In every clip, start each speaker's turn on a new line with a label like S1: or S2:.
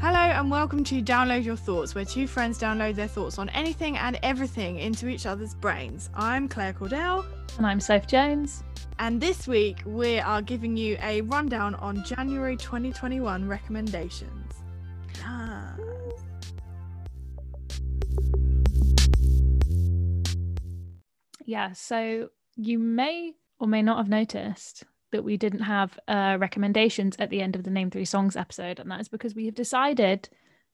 S1: Hello and welcome to Download Your Thoughts, where two friends download their thoughts on anything and everything into each other's brains. I'm Claire Cordell,
S2: And I'm Soph Jones.
S1: and this week we are giving you a rundown on January 2021 recommendations. Ah.
S2: Yeah, so you may or may not have noticed that we didn't have uh, recommendations at the end of the Name Three Songs episode. And that is because we have decided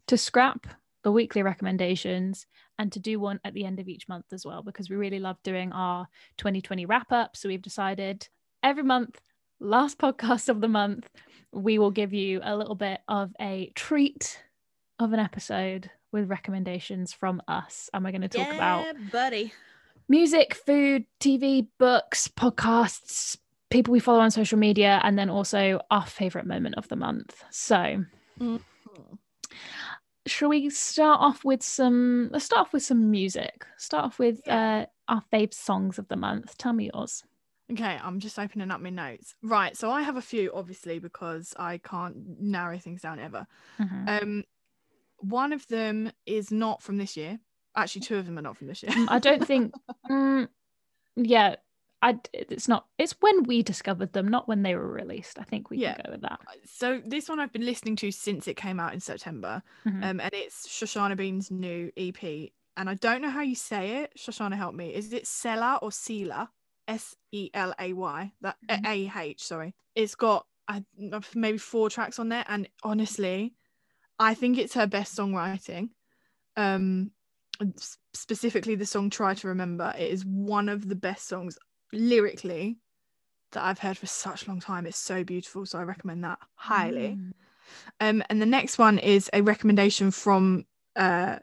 S2: to scrap the weekly recommendations and to do one at the end of each month as well, because we really love doing our 2020 wrap up. So we've decided every month, last podcast of the month, we will give you a little bit of a treat of an episode with recommendations from us. And we're going to talk about
S1: buddy.
S2: music, food, TV, books, podcasts, people we follow on social media, and then also our favorite moment of the month. So,
S1: Mhm.
S2: shall we start off with some? Let's start off with some music. Start off with uh, our fave songs of the month. Tell me yours.
S1: Okay, I'm just opening up my notes. Right, so I have a few, obviously, because I can't narrow things down ever.
S2: Mhm.
S1: Um, one of them is not from this year. Actually, two of them are not from this year.
S2: Mm, I don't think. mm, yeah, I. It's not. It's when we discovered them, not when they were released. I think we
S1: Yeah.
S2: can go with that.
S1: so this one I've been listening to since it came out in September,
S2: Mhm.
S1: um, and it's Shoshana Bean's new EP. And I don't know how you say it. Shoshana, help me. Is it Sela or Sela? S E L A Y. That
S2: Mhm.
S1: A H. Sorry. It's got uh, maybe four tracks on there, and honestly, I think it's her best songwriting. Um, specifically the song "Try to Remember." It is one of the best songs lyrically that I've heard for such a long time. It's so beautiful, so I recommend that highly.
S2: Mm.
S1: Um, and the next one is a recommendation from uh,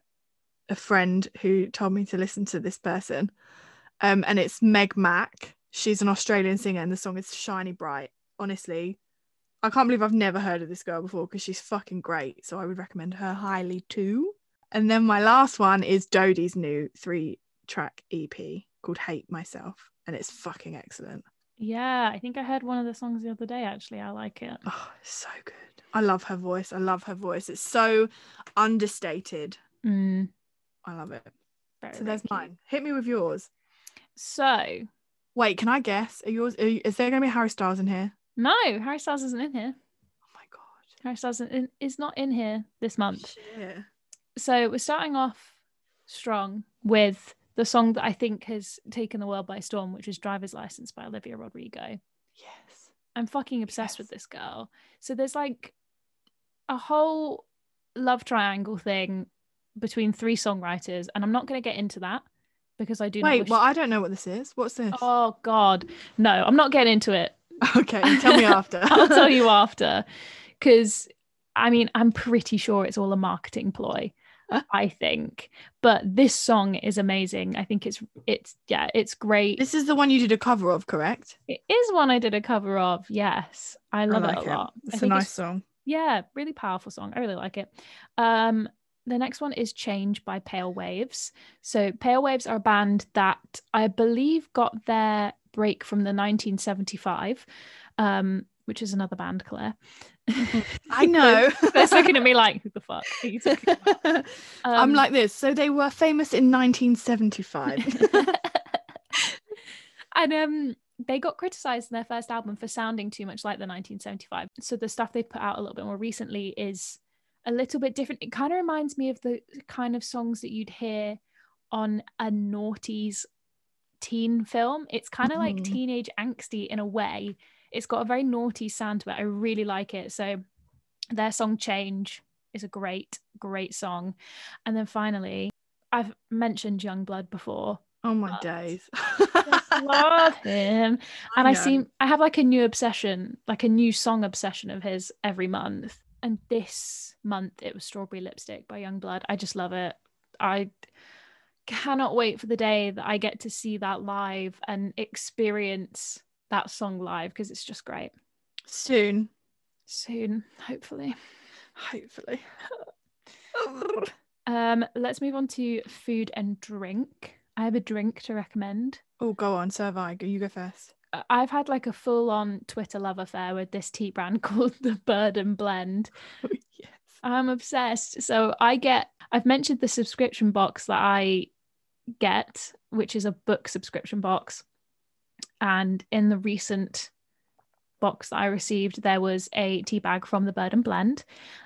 S1: a friend who told me to listen to this person. Um, and it's Meg Mac. She's an Australian singer, and the song is Shiny Bright. Honestly, I can't believe I've never heard of this girl before because she's fucking great. So I would recommend her highly too. And then my last one is Dodie's new three track EP called Hate Myself. And it's fucking excellent.
S2: Yeah, I think I heard one of the songs the other day. Actually, I like it.
S1: Oh, it's so good. I love her voice. I love her voice. It's so understated.
S2: Mm,
S1: I love it.
S2: very,
S1: So there's
S2: cute.
S1: mine. Hit me with yours.
S2: So
S1: Wait, can I guess? Are yours? Are you, is there going to be Harry Styles in here?
S2: no, Harry Styles isn't in here.
S1: Oh my god.
S2: Harry Styles in, is not in here this month.
S1: Shit.
S2: So we're starting off strong with the song that I think has taken the world by storm, which is "Driver's License" by Olivia Rodrigo.
S1: Yes.
S2: I'm fucking obsessed
S1: Yes.
S2: with this girl. So there's like a whole love triangle thing between three songwriters, and I'm not going to get into that because I do. not
S1: Wait, well, I don't know what this is. What's this?
S2: Oh God, no! I'm not getting into it.
S1: Okay, tell me after.
S2: I'll tell you after, because I mean, I'm pretty sure it's all a marketing ploy. I think, but this song is amazing. I think it's it's yeah, it's great.
S1: This is the one you did a cover of, correct?
S2: it is one I did a cover of. Yes, I love
S1: I
S2: it
S1: like
S2: a lot.
S1: It's a nice song.
S2: yeah, really powerful song. I really like it. Um, the next one is Change by Pale Waves. So Pale Waves are a band that I believe got their break from the 1975, um, which is another band, Claire.
S1: I know.
S2: They're looking at me like, who the fuck are you talking about?
S1: I'm
S2: Um,
S1: like this. So they were famous in 1975.
S2: and um they got criticized in their first album for sounding too much like the 1975 so the stuff they've put out a little bit more recently is a little bit different it kind of reminds me of the kind of songs that you'd hear on a naughties teen film it's kind of like
S1: Mhm.
S2: teenage angsty in a way it's got a very naughty sound to it i really like it so their song change is a great great song and then finally i've mentioned Yungblud before
S1: oh my days.
S2: love him. And I
S1: know.
S2: seem I have like a new obsession, like a new song obsession of his every month. And this month it was Strawberry Lipstick by Yungblud. I just love it. I cannot wait for the day that I get to see that live and experience that song live because it's just great.
S1: soon,
S2: Soon, hopefully.
S1: hopefully.
S2: Um, let's move on to food and drink. I have a drink to recommend.
S1: oh, go on, so have I. Go- You go first.
S2: uh, I've had like a full on Twitter love affair with this tea brand called the Bird and Blend.
S1: yes.
S2: I'm obsessed. So I get, I've mentioned the subscription box that I get, which is a book subscription box. And in the recent box that I received, there was a tea bag from the Bird and Blend.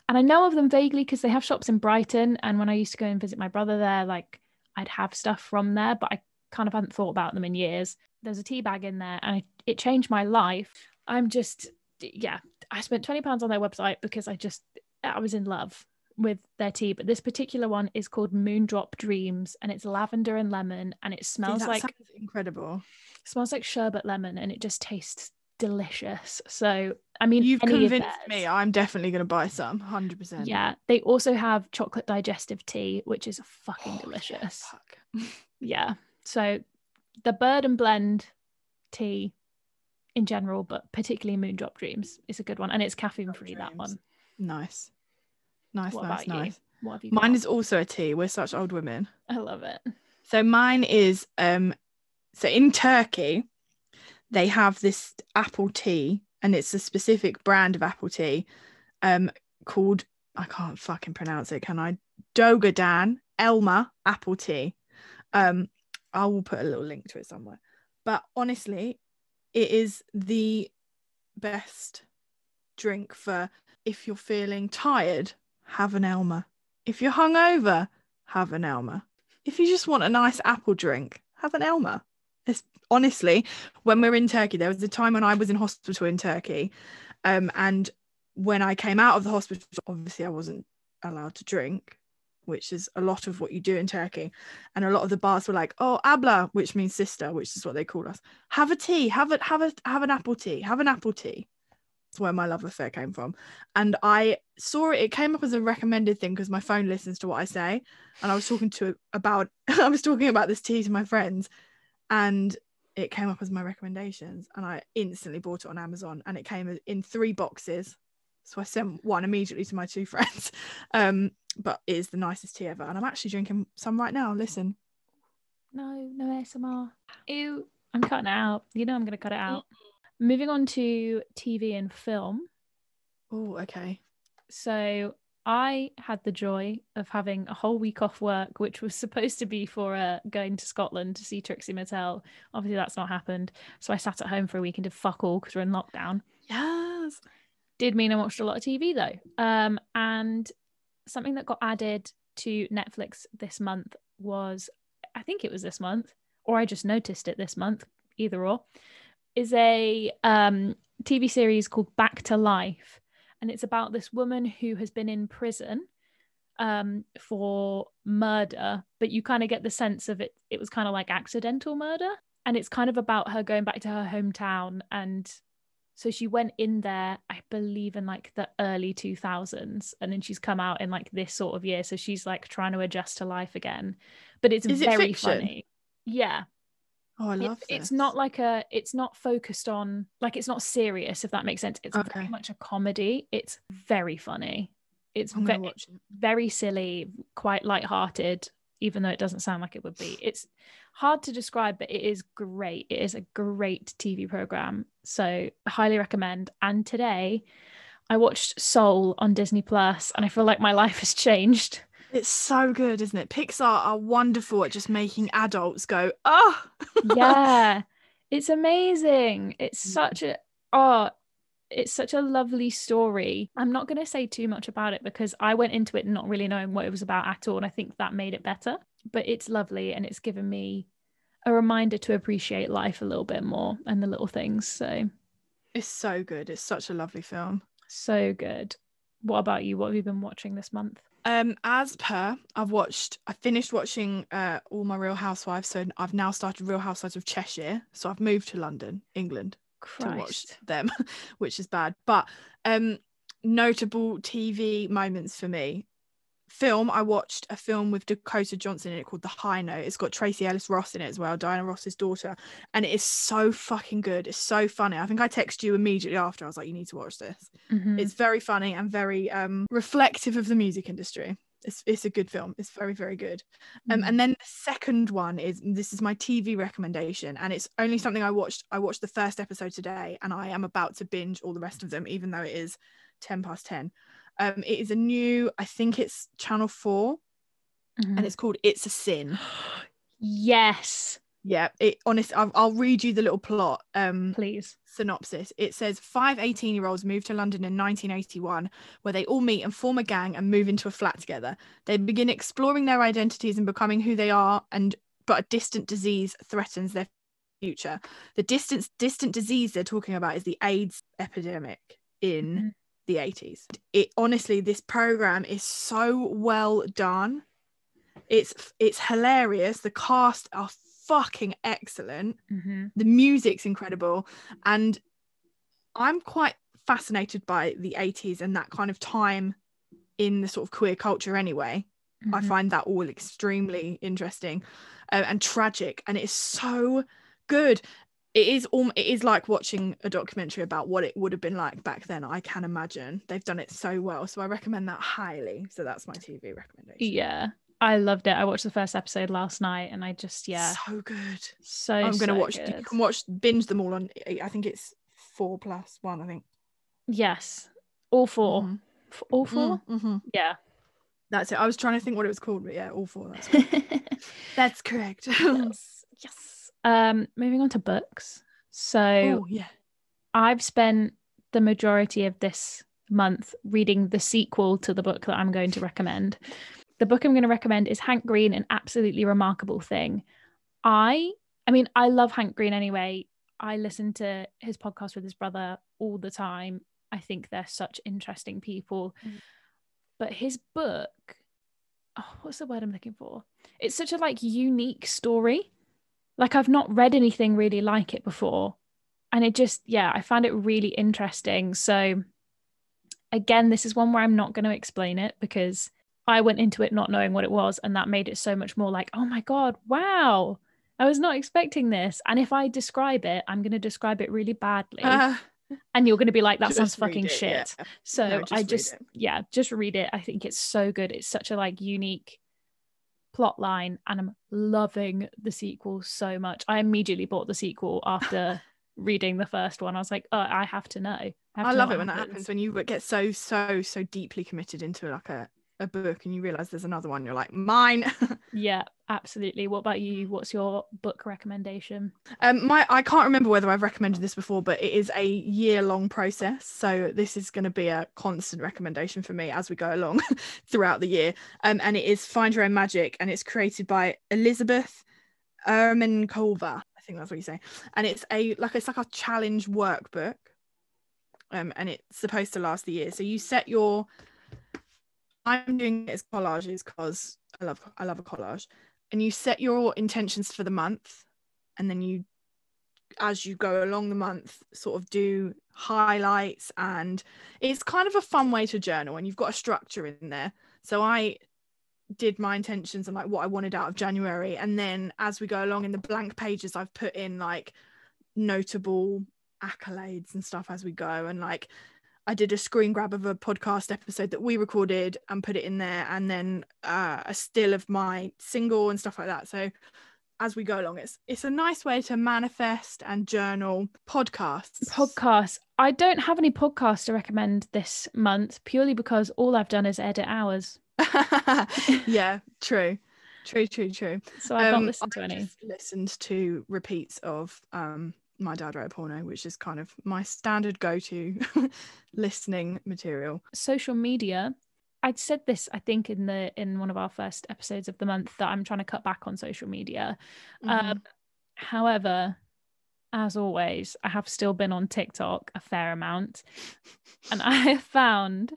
S2: And I know of them vaguely because they have shops in Brighton. And when I used to go and visit my brother there, like I'd have stuff from there, but I kind of hadn't thought about them in years. There's a tea bag in there and it changed my life. I'm just, yeah, I spent £20 on their website because I just, I was in love with their tea. But this particular one is called Moondrop Dreams and it's lavender and lemon and it smells
S1: Dude,
S2: like
S1: incredible.
S2: smells like sherbet lemon and it just tastes delicious. So, I mean,
S1: You've convinced me. I'm definitely going to buy some. Hundred percent.
S2: Yeah, they also have chocolate digestive tea, which is fucking
S1: Oh,
S2: delicious.
S1: fuck.
S2: Yeah. So the bird and blend tea in general, but particularly Moondrop Dreams is a good one. And it's caffeine free, that one.
S1: Nice. Nice,
S2: What
S1: nice,
S2: about you?
S1: nice.
S2: What have you
S1: Mine
S2: got?
S1: is also a tea. We're such old women.
S2: I love it.
S1: So mine is um so in Turkey they have this apple tea and it's a specific brand of apple tea um called I can't fucking pronounce it can I Dogadan Elma apple tea um I will put a little link to it somewhere but honestly it is the best drink for if you're feeling tired have an Elma if you're hungover have an Elma if you just want a nice apple drink, have an Elma. It's honestly, when we're in Turkey, there was a time when I was in hospital in Turkey. Um, and when I came out of the hospital, obviously I wasn't allowed to drink, which is a lot of what you do in Turkey. And a lot of the bars were like, oh, abla, which means sister, which is what they call us. Have a tea, have a have a have an apple tea, have an apple tea. That's where my love affair came from. And I saw it, it came up as a recommended thing because my phone listens to what I say. And I was talking to about I was talking about this tea to my friends and it came up as my recommendations. And I instantly bought it on Amazon and it came in three boxes. So I sent one immediately to my two friends. Um but it is the nicest tea ever. And I'm actually drinking some right now. Listen.
S2: No, no ASMR. Ew, I'm cutting it out. You know I'm going to cut it out. Moving on to TV and film.
S1: oh okay
S2: So I had the joy of having a whole week off work, which was supposed to be for uh, going to Scotland to see Trixie Mattel. Obviously, that's not happened. So I sat at home for a week and did fuck all because we're in lockdown.
S1: yes
S2: Did mean I watched a lot of TV though. Um, and something that got added to Netflix this month was, I think it was this month, or I just noticed it this month, either or, is a um, TV series called Back to Life. And it's about this woman who has been in prison um, for murder, but you kind of get the sense of it, it was kind of like accidental murder. And it's kind of about her going back to her hometown and so she went in there, I believe, in like the early 2000s, and then she's come out in like this sort of year. So she's like trying to adjust to life again. But it's
S1: Is
S2: very
S1: fiction?
S2: funny. Yeah.
S1: Oh I
S2: It-
S1: love
S2: it's not like a, it's not focused on, like, it's not serious, if that makes sense. It's very much a comedy. It's very funny. It's ve-
S1: it
S2: very silly, quite light-hearted, even though it doesn't sound like it would be. It's hard to describe, but it is great. It is a great TV program. So highly recommend. And today I watched Soul on Disney Plus, and I feel like my life has changed.
S1: It's so good isn't it Pixar are wonderful at just making adults go oh
S2: yeah, it's amazing. It's
S1: Mm.
S2: such a oh, it's such a lovely story. I'm not going to say too much about it because I went into it not really knowing what it was about at all, and I think that made it better. But it's lovely, and it's given me a reminder to appreciate life a little bit more and the little things. So
S1: it's so good it's such a lovely film
S2: so good. What about you? What have you been watching this month?
S1: Um, as per, I've watched. I finished watching uh, all my Real Housewives, so I've now started Real Housewives of Cheshire. So I've moved to London, England, to watch them, which is bad. But um, notable TV moments for me. Film. I watched a film with Dakota Johnson in it called The High Note. It's got Tracee Ellis Ross in it as well, Diana Ross's daughter, and it is so fucking good. It's so funny. I think I texted you immediately after. I was like, "You need to watch this."
S2: Mhm.
S1: It's very funny and very um, reflective of the music industry. It's, it's a good film. It's very, very good. Um,
S2: Mhm.
S1: and then the second one is this is my TV recommendation, and it's only something I watched. I watched the first episode today, and I am about to binge all the rest of them, even though it is 10 past 10. Um, it is a new, I think it's Channel 4
S2: Mhm.
S1: and it's called It's a Sin.
S2: yes,
S1: Yeah, it honest. I'll, I'll read you the little plot. Um,
S2: please.
S1: synopsis. It says five 18 year olds move to London in 1981, where they all meet and form a gang and move into a flat together. They begin exploring their identities and becoming who they are, and but a distant disease threatens their future. The distance, distant disease they're talking about is the AIDS epidemic in
S2: Mhm.
S1: The 80s. It honestly, this program is so well done. It's it's hilarious. The cast are fucking excellent
S2: Mhm.
S1: the music's incredible and i'm quite fascinated by the 80s and that kind of time in the sort of queer culture anyway i
S2: Mhm.
S1: find that all extremely interesting uh, and tragic and it's so good it is all it is like watching a documentary about what it would have been like back then i can imagine they've done it so well so i recommend that highly so that's my tv recommendation
S2: Yeah, I loved it. I watched the first episode last night, and I just yeah,
S1: so good
S2: so
S1: i'm gonna
S2: so
S1: watch you can watch binge them all on i think it's four plus one i think
S2: Yes, all 4
S1: Mhm.
S2: All 4
S1: Mm, mhm.
S2: Yeah.
S1: That's it. I was trying to think what it was called, but yeah, all four. That's, correct. that's correct.
S2: yes. Yes. Um, moving on to books. So
S1: oh yeah.
S2: I've spent the majority of this month reading the sequel to the book that I'm going to recommend. The book I'm going to recommend is Hank Green, An Absolutely Remarkable Thing. I I mean, I love Hank Green anyway. I listen to his podcast with his brother all the time. I think they're such interesting people.
S1: Mm.
S2: But his book, oh, what's the word I'm looking for? It's such a like unique story. Like I've not read anything really like it before. And it just yeah i found it really interesting. So again this is one where i'm not going to explain it because i went into it not knowing what it was and that made it so much more like oh my god wow i was not expecting this. And if i describe it i'm going to describe it really badly.
S1: Ah,
S2: and you're going to be like that sounds fucking
S1: it,
S2: shit.
S1: Yeah.
S2: so
S1: No, just
S2: i just yeah just read it. I think it's so good. It's such a like unique plot line and i'm loving the sequel so much. I immediately bought the sequel after reading the first one. I was like oh i have to know. I, have
S1: I
S2: to
S1: love it when that happens when you get so so so deeply committed into like a, a book and you realize there's another one. You're like mine.
S2: yeah absolutely what about you what's your book recommendation
S1: um, my I can't remember whether I've recommended this before, but it is a year long process. So this is going to be a constant recommendation for me as we go along throughout the year. Um, and it is Find Your Own Magic, and it's created by Elizabeth Ermankova. I think that's what you say. And it's a like it's like a challenge workbook. Um, and it's supposed to last the year. So you set your I'm doing it as collages because I love I love a collage. And you set your intentions for the month and then you as you go along the month sort of do highlights and it's kind of a fun way to journal and you've got a structure in there. So I did my intentions and like what I wanted out of January and then as we go along in the blank pages I've put in like notable accolades and stuff as we go and like I did a screen grab of a podcast episode that we recorded and put it in there, and then uh, a still of my single and stuff like that. So as we go along, it's it's a nice way to manifest and journal podcasts.
S2: podcasts i don't have any podcasts to recommend this month purely because all i've done is edit hours
S1: yeah, true, true, true, true.
S2: so i've not
S1: Um,
S2: listened to
S1: I
S2: any
S1: just listened to repeats of um my dad wrote a porno, which is kind of my standard go-to listening material.
S2: social media i'd said this i think in the in one of our first episodes of the month that i'm trying to cut back on social media
S1: Mm-hmm.
S2: um, however as always i have still been on tiktok a fair amount and i have found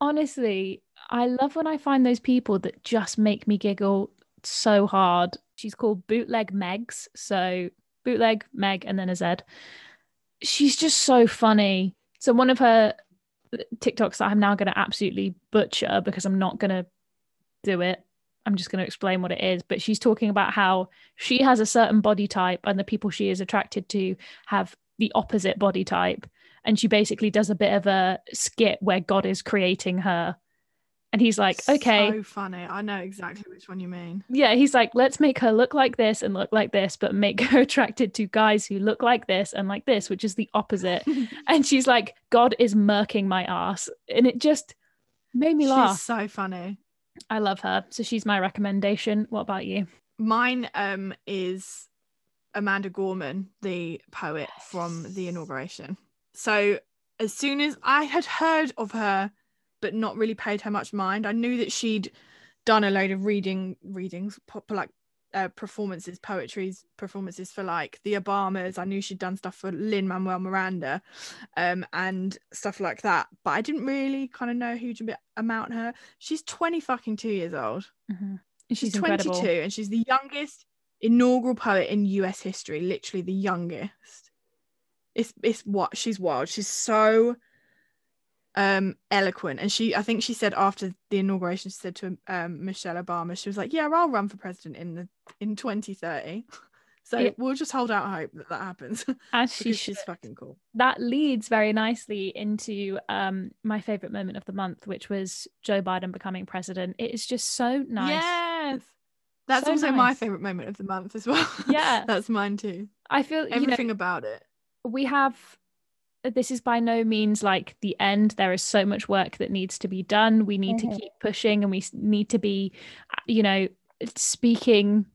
S2: honestly i love when i find those people that just make me giggle so hard she's called bootleg megs so bootleg meg and then a z she's just so funny so one of her TikToks that I'm now going to absolutely butcher because I'm not going to do it. I'm just going to explain what it is. But she's talking about how she has a certain body type and the people she is attracted to have the opposite body type. And she basically does a bit of a skit where God is creating her. And he's like, okay,
S1: so funny. I know exactly which one you mean.
S2: yeah, he's like, let's make her look like this and look like this, but make her attracted to guys who look like this and like this, which is the opposite. and she's like, God is murking my ass. And it just, Made me
S1: She's
S2: laugh.
S1: so funny.
S2: I love her. So she's my recommendation. What about you?
S1: Mine um is Amanda Gorman, the poet from the inauguration. So as soon as I had heard of her, but not really paid her much mind, I knew that she'd done a load of reading readings, pop, like uh, performances, poetry's performances for like the Obamas. I knew she'd done stuff for Lin Manuel Miranda, um, and stuff like that. But I didn't really kind of know a huge amount her. She's twenty fucking two years old.
S2: Mm-hmm.
S1: She's,
S2: She's
S1: 22
S2: incredible.
S1: and she's the youngest inaugural poet in US history, literally the youngest. It's it's what she's wild. She's so um eloquent and she I think she said after the inauguration she said to um Michelle Obama she was like yeah I'll run for president in the in 2030 so
S2: Yeah.
S1: we'll just hold out hope that that happens
S2: As she should.
S1: she's fucking cool
S2: that leads very nicely into um my favorite moment of the month, which was Joe Biden becoming president. It is just so nice.
S1: yes that's
S2: So
S1: also my favorite moment of the month as well
S2: Yeah.
S1: that's mine too
S2: I feel you know
S1: everything about it
S2: we have this is by no means like the end. There is so much work that needs to be done. We need
S1: Mhm.
S2: to keep pushing and we need to be uh, you know speaking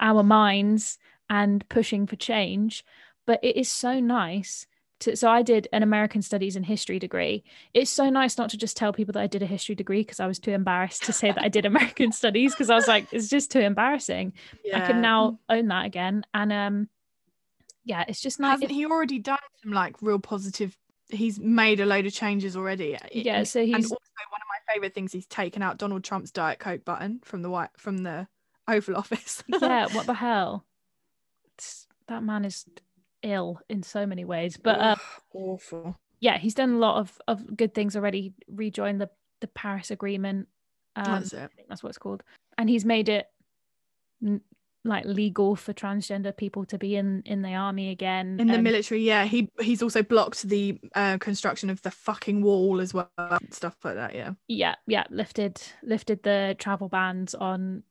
S2: our minds and pushing for change. But it is so nice to so i did an american studies and history degree. It's so nice not to just tell people that i did a history degree because i was too embarrassed to say that i did american studies because i was like it's just too embarrassing. I can now own that again. And um yeah it's just nice
S1: hasn't he already done some like real positive he's made a load of changes already
S2: Yeah,
S1: and,
S2: so
S1: and
S2: he's-
S1: also one of my favorite things he's taken out donald trump's diet coke button from the white from the oval office.
S2: Yeah what the hell? It's- that man is ill in so many ways but uh,
S1: awful.
S2: yeah he's done a lot of of good things already rejoined the the paris agreement um,
S1: that's it.
S2: I think that's what it's called and he's made it n- like legal for transgender people to be in in the army again
S1: in the
S2: um,
S1: military yeah he he's also blocked the uh, construction of the fucking wall as well stuff like that yeah.
S2: Yeah yeah lifted lifted the travel bans on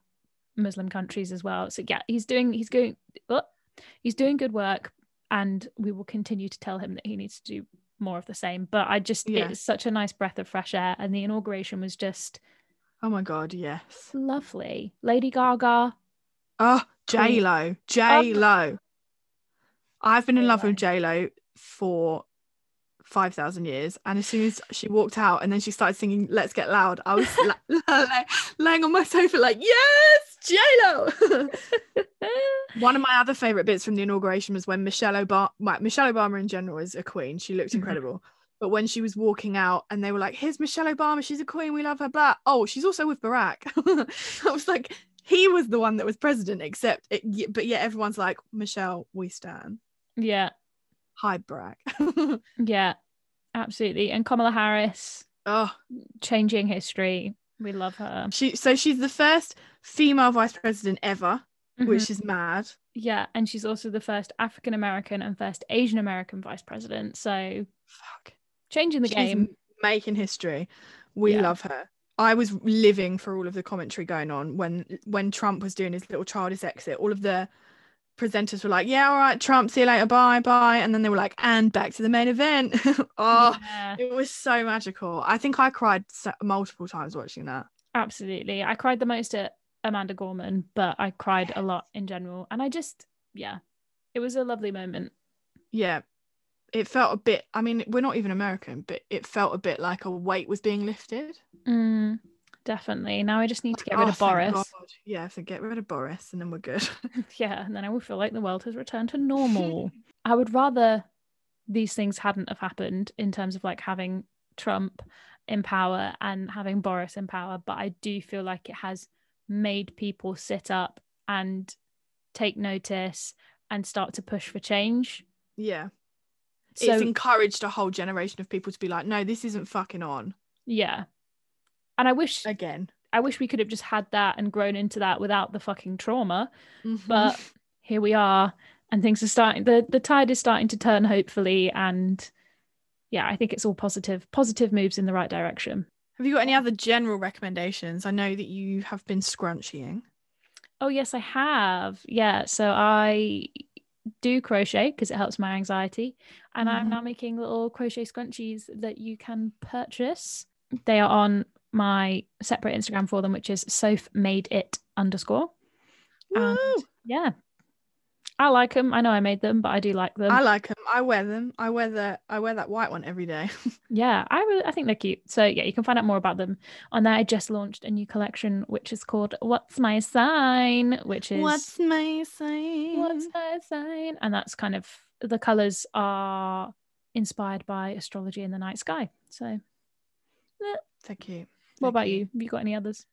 S2: muslim countries as well. So yeah he's doing he's going oh, he's doing good work and we will continue to tell him that he needs to do more of the same. But i just
S1: Yeah.
S2: it's such a nice breath of fresh air and the inauguration was just
S1: oh my god yes.
S2: Lovely. Lady gaga
S1: oh j lo j lo i've been in love with
S2: J-Lo.
S1: for 5000 years and as soon as she walked out and then she started singing let's get loud i was la- laying on my sofa like yes j lo One of my other favorite bits from the inauguration was when Michelle Obama, Michelle Obama in general is a queen. She looked
S2: Mhm.
S1: incredible. But when she was walking out and they were like, here's Michelle Obama, she's a queen, we love her, blah. Oh, she's also with Barack. I was like, he was the one that was president, except, it, but yeah, everyone's like, Michelle, we stand.
S2: yeah
S1: Hi, Barack.
S2: yeah absolutely and kamala harris
S1: oh,
S2: changing history we love her
S1: she, so she's the first female vice president ever,
S2: Mhm.
S1: which is mad.
S2: Yeah, and she's also the first African American and first Asian American vice president. So
S1: Fuck.
S2: changing the
S1: She's
S2: game.
S1: making history. We
S2: Yeah.
S1: love her. I was living for all of the commentary going on when when Trump was doing his little childish exit. All of the presenters were like, "Yeah, all right, Trump, see you later, bye, bye," and then they were like, "And back to the main event." oh,
S2: Yeah,
S1: it was so magical. I think I cried multiple times watching that.
S2: absolutely. I cried the most at Amanda Gorman, but I cried a lot in general. And I just, yeah, it was a lovely moment.
S1: Yeah, it felt a bit. I mean, we're not even American, but it felt a bit like a weight was being lifted.
S2: Mm, definitely. Now I just need to get rid
S1: Oh,
S2: of Boris.
S1: God. Yeah, so get rid of Boris, and then we're good.
S2: yeah, and then I will feel like the world has returned to normal. I would rather these things hadn't have happened in terms of like having Trump in power and having Boris in power, but I do feel like it has made people sit up and take notice and start to push for change.
S1: yeah.
S2: So
S1: it's encouraged a whole generation of people to be like, no, this isn't fucking on
S2: yeah. And I wish
S1: again.
S2: I wish we could have just had that and grown into that without the fucking trauma.
S1: Mhm.
S2: but here we are and things are starting the the tide is starting to turn hopefully and yeah i think it's all positive positive moves in the right direction
S1: have you got any other general recommendations? I know that you have been scrunching.
S2: oh yes i have yeah so i do crochet because it helps my anxiety and i'm
S1: Mhm.
S2: now making little crochet scrunchies that you can purchase they are on my separate Instagram for them, which is Soph made it underscore. And yeah, I like them. I know I made them, but I do like them.
S1: I like them. I wear them. I wear the I wear that white one every day.
S2: yeah, I really, I think they're cute. So yeah, you can find out more about them on there. I just launched a new collection, which is called "What's My Sign," which is
S1: What's my sign?
S2: What's my sign? And that's kind of the colors are inspired by astrology in the night sky. So,
S1: so cute.
S2: what
S1: So
S2: about
S1: cute.
S2: you? Have you got any others?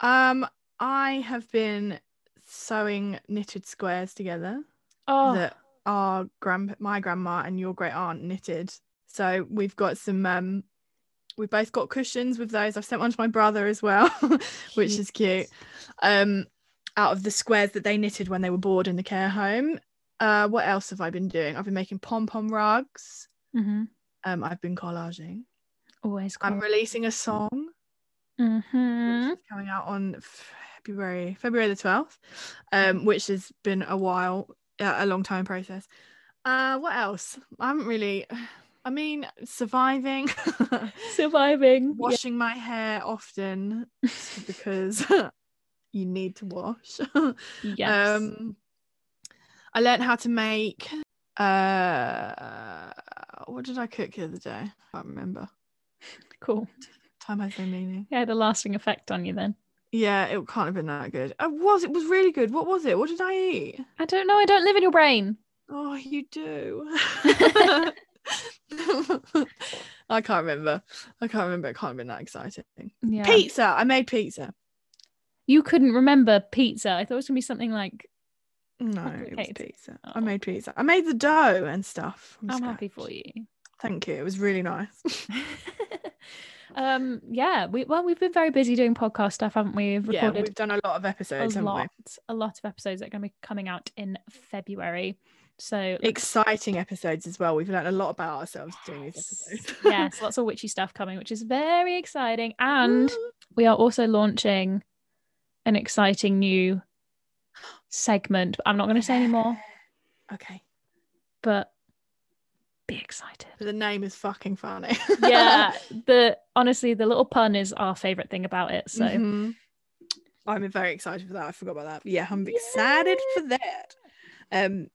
S1: Um, I have been sewing knitted squares together
S2: Oh,
S1: that our grand my grandma and your great aunt knitted. So we've got some um we both got cushions with those. I've sent one to my brother as well, which is cute. Um out of the squares that they knitted when they were bored in the care home. Uh what else have I been doing? I've been making pom-pom rugs.
S2: hmm
S1: Um I've been collaging.
S2: always.
S1: I'm releasing a song
S2: Mm-hmm.
S1: which is coming out on February February the 12th um which has been a while uh, a long time process uh what else I haven't really I mean surviving
S2: Surviving.
S1: washing my hair often because you need to wash
S2: Yes.
S1: um I learned how to make uh what did I cook the other day I can't remember
S2: cool.
S1: time has no meaning
S2: Yeah, the lasting effect on you then.
S1: Yeah, it can't have been that good. It was. It was really good. What was it? What did I eat?
S2: I don't know. I don't live in your brain.
S1: Oh, you do. I can't remember. I can't remember. It can't have been that exciting.
S2: Yeah.
S1: Pizza. I made pizza.
S2: You couldn't remember pizza. I thought it was gonna be something like.
S1: No, it was pizza. I
S2: Oh.
S1: made pizza. I made the dough and stuff. from
S2: I'm happy for you.
S1: Thank you. It was really nice.
S2: um. Yeah. We well, we've been very busy doing podcast stuff, haven't we? We've
S1: yeah,
S2: recorded
S1: we've done a lot of episodes,
S2: a lot, a lot of episodes that are going to be coming out in February. So?
S1: Exciting episodes as well. We've learned a lot about ourselves doing these episodes.
S2: yes, lots of witchy stuff coming, which is very exciting. And we are also launching an exciting new segment. I'm not going to say any more,
S1: Okay.
S2: but be excited.
S1: The name is fucking funny.
S2: yeah, the honestly, the little pun is our favorite thing about it. So
S1: Mhm. I'm very excited for that. I forgot about that. But yeah, I'm excited for that. Um,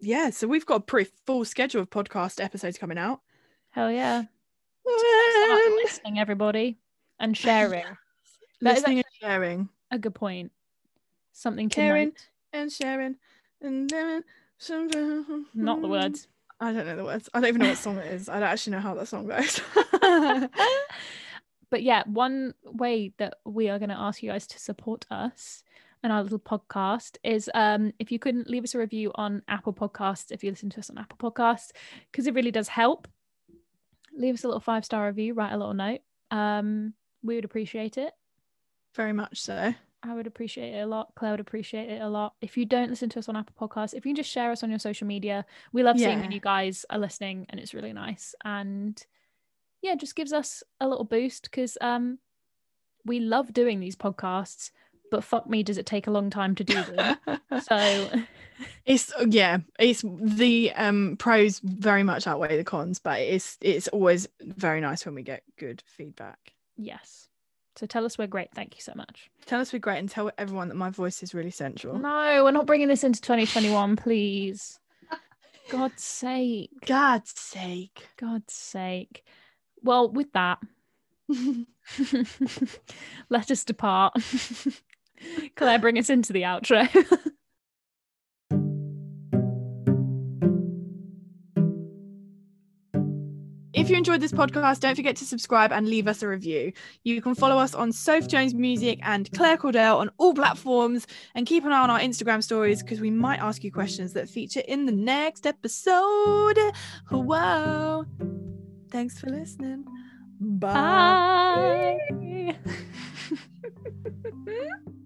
S1: yeah, so we've got a pretty full schedule of podcast episodes coming out.
S2: hell yeah, listening, everybody, and sharing.
S1: Listening and sharing,
S2: A good point. Something to
S1: Caring. and sharing, and living.
S2: Not the words.
S1: I don't know the words. I don't even know what song it is. I don't actually know how that song goes.
S2: but yeah, one way that we are going to ask you guys to support us and our little podcast is um, if you couldn't leave us a review on Apple Podcasts, if you listen to us on Apple Podcasts, because it really does help. Leave us a little five star review, write a little note. Um, we would appreciate it.
S1: very much so.
S2: I would appreciate it a lot. Claire would appreciate it a lot. If you don't listen to us on Apple Podcasts, if you can just share us on your social media, we love seeing when you guys are listening, and it's really nice. And yeah, just gives us a little boost because um, we love doing these podcasts, but fuck me, does it take a long time to do them? so
S1: it's yeah it's the um pros very much outweigh the cons but it's it's always very nice when we get good feedback
S2: yes. So tell us we're great. Thank you so much.
S1: tell us we're great and tell everyone that my voice is really sensual
S2: No, we're not bringing this into 2021, please. God's sake.
S1: god's sake
S2: God's sake. Well, with that, let us depart. Claire, bring us into the outro.
S1: If you enjoyed this podcast don't forget to subscribe and leave us a review you can follow us on soph jones music and claire cordell on all platforms and keep an eye on our instagram stories because we might ask you questions that feature in the next episode whoa thanks for listening bye.
S2: Bye.